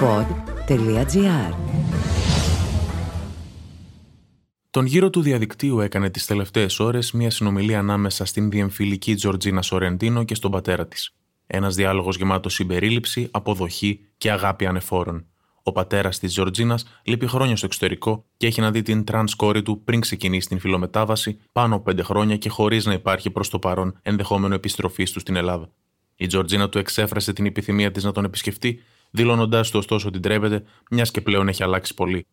pod.gr Τον γύρο του διαδικτύου έκανε τις τελευταίες ώρες μια συνομιλία ανάμεσα στην διεμφυλική Τζορτζίνα Σορεντίνο και στον πατέρα της. Ένας διάλογος γεμάτος συμπερίληψη, αποδοχή και αγάπη άνευ όρων. Ο πατέρας της Τζορτζίνας λείπει χρόνια στο εξωτερικό και έχει να δει την τρανς κόρη του πριν ξεκινήσει την φυλομετάβαση πάνω από πέντε χρόνια και χωρίς να υπάρχει προς το παρόν ενδεχόμενο επιστροφής του στην Ελλάδα. Η Τζορτζίνα του εξέφρασε την επιθυμία της να τον επισκεφτεί, δηλώνοντάς του ωστόσο ότι ντρέπεται, μιας και πλέον έχει αλλάξει πολύ.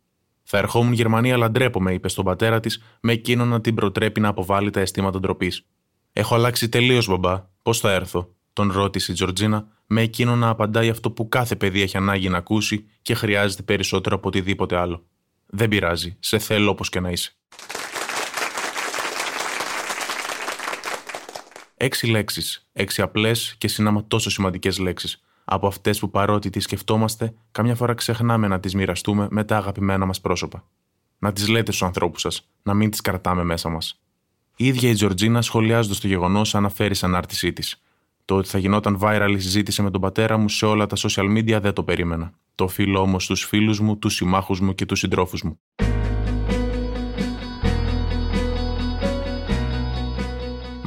Θα ερχόμουν Γερμανία, αλλά ντρέπομαι, είπε στον πατέρα της, με εκείνο να την προτρέπει να αποβάλει τα αισθήματα ντροπής. Έχω αλλάξει τελείως, μπαμπά. Πώς θα έρθω, τον ρώτησε η Τζορτζίνα, με εκείνο να απαντάει αυτό που κάθε παιδί έχει ανάγκη να ακούσει και χρειάζεται περισσότερο από οτιδήποτε άλλο. Δεν πειράζει, σε θέλω όπως και να είσαι. Έξι λέξεις, έξι απλές και συνάμα τόσο σημαντικές λέξεις, από αυτές που παρότι τις σκεφτόμαστε, καμιά φορά ξεχνάμε να τις μοιραστούμε με τα αγαπημένα μας πρόσωπα. Να τις λέτε στους ανθρώπους σας, να μην τις κρατάμε μέσα μας. Η ίδια η Τζορτζίνα, σχολιάζοντας το γεγονός, αναφέρει σαν άρτησή της. Το ότι θα γινόταν viral η συζήτηση με τον πατέρα μου σε όλα τα social media δεν το περίμενα. Το οφείλω όμως στου φίλους μου, τους συμμάχους μου και τους συντρόφους μου.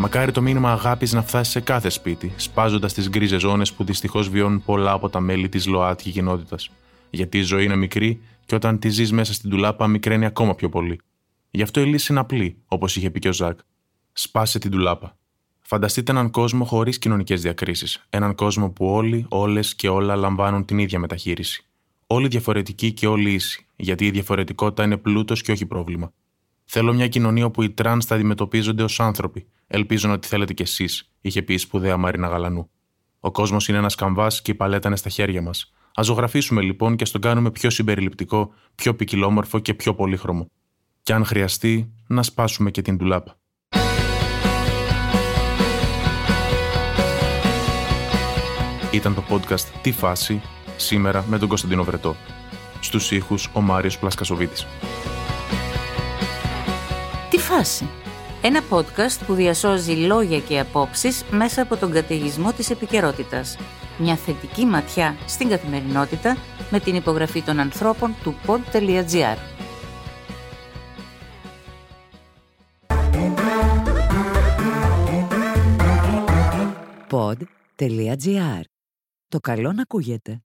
Μακάρι το μήνυμα αγάπης να φτάσει σε κάθε σπίτι, σπάζοντας τις γκρίζες ζώνες που δυστυχώς βιώνουν πολλά από τα μέλη της ΛΟΑΤΚΙ κοινότητας. Γιατί η ζωή είναι μικρή και όταν τη ζεις μέσα στην τουλάπα, μικραίνει ακόμα πιο πολύ. Γι' αυτό η λύση είναι απλή, όπως είχε πει και ο Ζακ. Σπάσε την τουλάπα. Φανταστείτε έναν κόσμο χωρίς κοινωνικές διακρίσεις. Έναν κόσμο που όλοι, όλες και όλα λαμβάνουν την ίδια μεταχείριση. Όλοι διαφορετικοί και όλοι ίσοι, γιατί η διαφορετικότητα είναι πλούτος και όχι πρόβλημα. Θέλω μια κοινωνία όπου οι τρανς θα αντιμετωπίζονται ως άνθρωποι. Ελπίζω ότι θέλετε κι εσείς, είχε πει η σπουδαία Μαρίνα Γαλανού. Ο κόσμος είναι ένας καμβάς και η παλέτα είναι στα χέρια μας. Ας ζωγραφίσουμε λοιπόν και ας τον κάνουμε πιο συμπεριληπτικό, πιο ποικιλόμορφο και πιο πολύχρωμο. Και αν χρειαστεί, να σπάσουμε και την τουλάπα. Ήταν το podcast «Τι φάση» σήμερα με τον Κωνσταντίνο Βρετό. Στους ήχους ο Μάριος Πλασκασοβίτης. «Τι φάση» Ένα podcast που διασώζει λόγια και απόψεις μέσα από τον καταιγισμό της επικαιρότητας. Μια θετική ματιά στην καθημερινότητα με την υπογραφή των ανθρώπων του pod.gr. Pod.gr. Το καλό να ακούγεται.